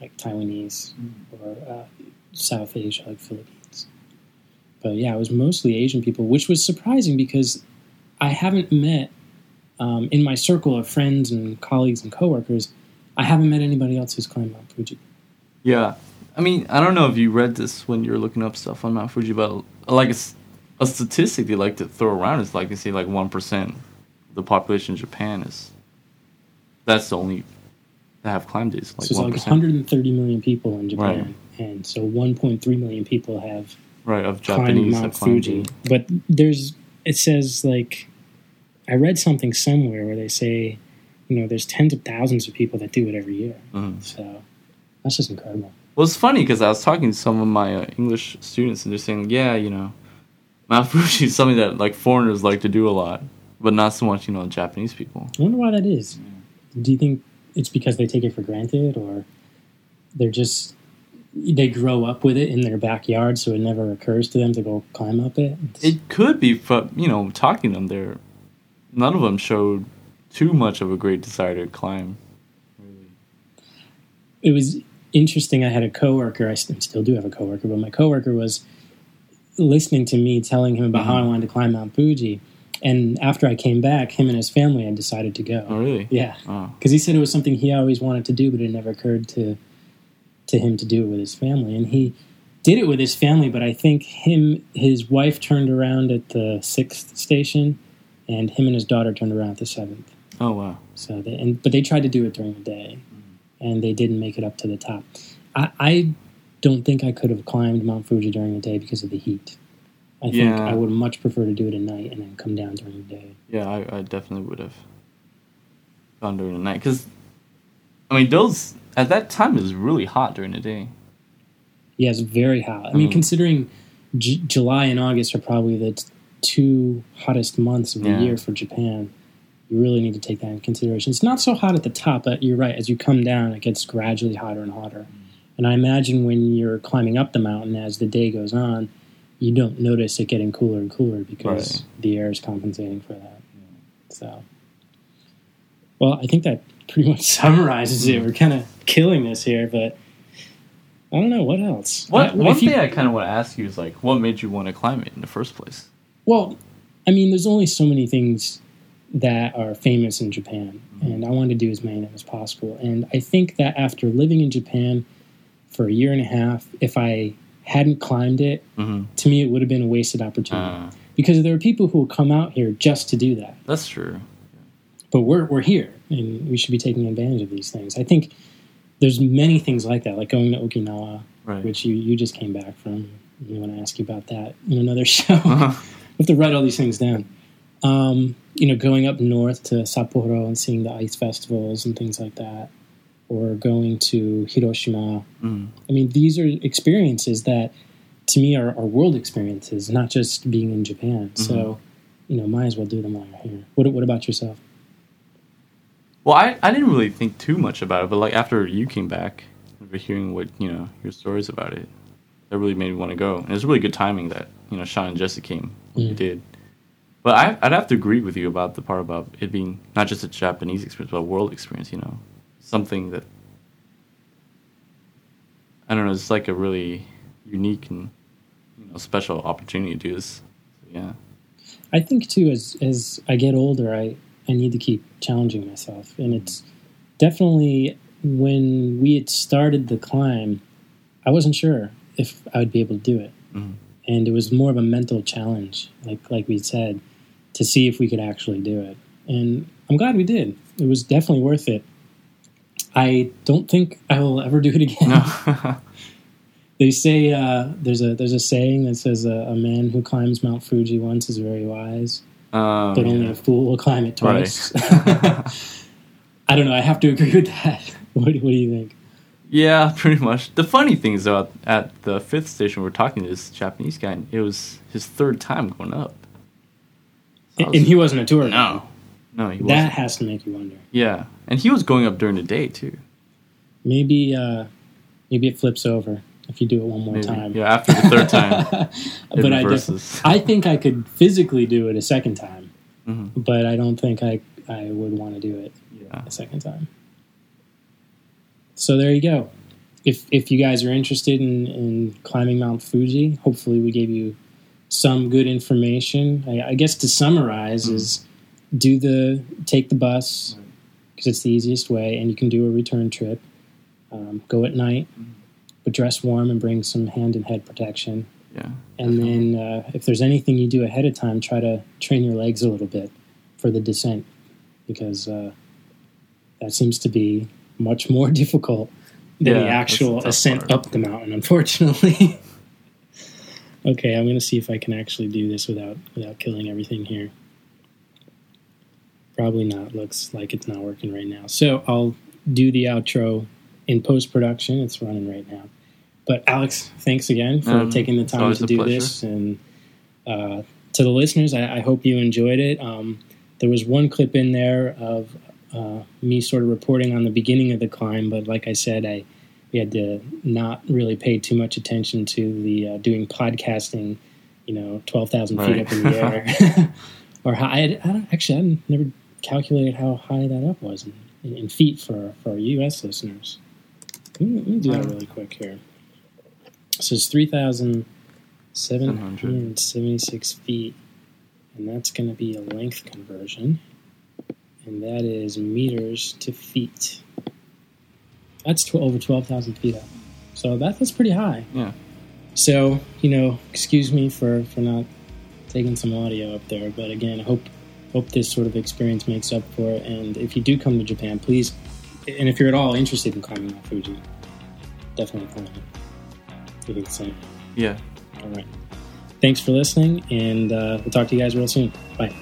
like Taiwanese or uh, South Asia, like Philippines. But yeah, it was mostly Asian people, which was surprising because I haven't met um, in my circle of friends and colleagues and coworkers. I haven't met anybody else who's climbed Mount Fuji. Yeah, I mean, I don't know if you read this when you were looking up stuff on Mount Fuji, but like a, a statistic they like to throw around is like they say like one percent of the population in Japan is that's the only that have climbed it. It's like so it's one like 130 million people in Japan, and so 1.3 million people have right? Of climbed Japanese Mount have climbed Fuji. it. But there's it says like I read something somewhere where they say you know there's tens of thousands of people that do it every year. Mhm. So that's just incredible. Well, it's funny because I was talking to some of my uh, English students, and they're saying, "Yeah, you know, Mount Fuji is something that like foreigners like to do a lot, but not so much, you know, Japanese people." I wonder why that is. Do you think it's because they take it for granted, or they're just they grow up with it in their backyard, so it never occurs to them to go climb up it? It could be, but you know, talking to them, there, none of them showed too much of a great desire to climb. it was interesting. I had a coworker. I still do have a coworker, but my coworker was listening to me telling him about how I Mhm. wanted to climb Mount Fuji. And after I came back, him and his family had decided to go. Oh, really? Yeah, Oh, because he said it was something he always wanted to do, but it never occurred to to him to do it with his family. And he did it with his family, but I think him his wife turned around at the sixth station, and him and his daughter turned around at the seventh. oh wow. So they, and but they tried to do it during the day, and they didn't make it up to the top. I, I don't think I could have climbed Mount Fuji during the day because of the heat. I think Yeah. I would much prefer to do it at night and then come down during the day. Yeah, I, I definitely would have gone during the night because, I mean, those at that time it was really hot during the day. Yeah, it's very hot. I mean, Mm. considering J- July and August are probably the t- two hottest months of the Yeah. year for Japan, you really need to take that in consideration. It's not so hot at the top, but you're right. As you come down, it gets gradually hotter and hotter. And I imagine when you're climbing up the mountain as the day goes on, you don't notice it getting cooler and cooler because Right. the air is compensating for that. So, well, I think that pretty much [LAUGHS] summarizes it. We're kind of killing this here, but I don't know what else. What I- one you- thing I kind of want to ask you is like, what made you want to climb it in the first place? Well, I mean, there's only so many things that are famous in Japan, and I wanted to do as many of them as possible. And I think that after living in Japan for a year and a half, if I hadn't climbed it, Mm-hmm. to me it would have been a wasted opportunity. Uh, because there are people who will come out here just to do that. that's true. But we're we're here, and we should be taking advantage of these things. I think there's many things like that, like going to Okinawa, Right. which you, you just came back from. We want to ask you about that in another [LAUGHS] show. Uh-huh. I have to write all these things down. Um, you know, going up north to Sapporo and seeing the ice festivals and things like that, or going to Hiroshima. Mm. I mean, these are experiences that, to me, are, are world experiences, not just being in Japan. So, you know, might as well do them while you're here. What, what about yourself? Well, I, I didn't really think too much about it, but like after you came back, after hearing what you know your stories about it, that really made me want to go. And it was really good timing that you know Sean and Jesse came Mm. did. But I, I'd have to agree with you about the part about it being not just a Japanese experience, but a world experience. You know, something that I don't know. It's like a really unique and you know special opportunity to do this. Yeah. I think too, as as I get older, I I need to keep challenging myself, and it's definitely when we had started the climb, I wasn't sure if I would be able to do it, Mhm. And it was more of a mental challenge, like like we said, to see if we could actually do it. And I'm glad we did. It was definitely worth it. I don't think I will ever do it again. No. [LAUGHS] [LAUGHS] They say uh, there's a there's a saying that says uh, a man who climbs Mount Fuji once is very wise, um, but only yeah. a fool will climb it Right. twice. [LAUGHS] I don't know. I have to agree with that. What, what do you think? Yeah, [LAUGHS] pretty much. The funny thing is, though, at the fifth station, we are talking to this Japanese guy, and it was his third time going up. So I And, was- he wasn't a tour. no, no, he that wasn't. That has to make you wonder. Yeah, and he was going up during the day too. Maybe uh, maybe it flips over if you do it one more Maybe. time. Yeah, after the third time, [LAUGHS] it but I, def- I think I could physically do it a second time, Mhm. but I don't think I I would want to do it Yeah, a second time. So there you go. If if you guys are interested in, in climbing Mount Fuji, hopefully we gave you some good information. I, I guess to summarize is do the take the bus because it's the easiest way, and you can do a return trip. Um, go at night, but dress warm and bring some hand and head protection. yeah, And then, uh, if there's anything you do ahead of time, try to train your legs a little bit for the descent because uh, that seems to be much more [LAUGHS] difficult than Yeah, the actual the ascent part. up the mountain. Unfortunately. [LAUGHS] okay, I'm going to see if I can actually do this without without killing everything here. Probably not. Looks like it's not working right now. So I'll do the outro in post production. It's running right now. But Alex, thanks again for Um, taking the time to do this. And uh, to the listeners, I, I hope you enjoyed it. Um, there was one clip in there of uh, me sort of reporting on the beginning of the climb, but like I said, I we had to not really pay too much attention to the uh, doing podcasting. You know, twelve thousand feet Right. up in the air, [LAUGHS] or high. I, I don't, actually, I never calculated how high that up was in, in feet for for our U.S. listeners. Let me, let me do that really quick here. So it's three thousand seven hundred seventy-six feet, and that's going to be a length conversion, and that is meters to feet. That's tw- over twelve thousand feet up, so that, that's pretty high. yeah. So you know, excuse me for for not taking some audio up there, but again, I hope hope this sort of experience makes up for it. And if you do come to Japan, please, and if you're at all interested in climbing Mount Fuji, definitely climb it. You think the same? Yeah. All right. Thanks for listening, and uh, we'll talk to you guys real soon. Bye.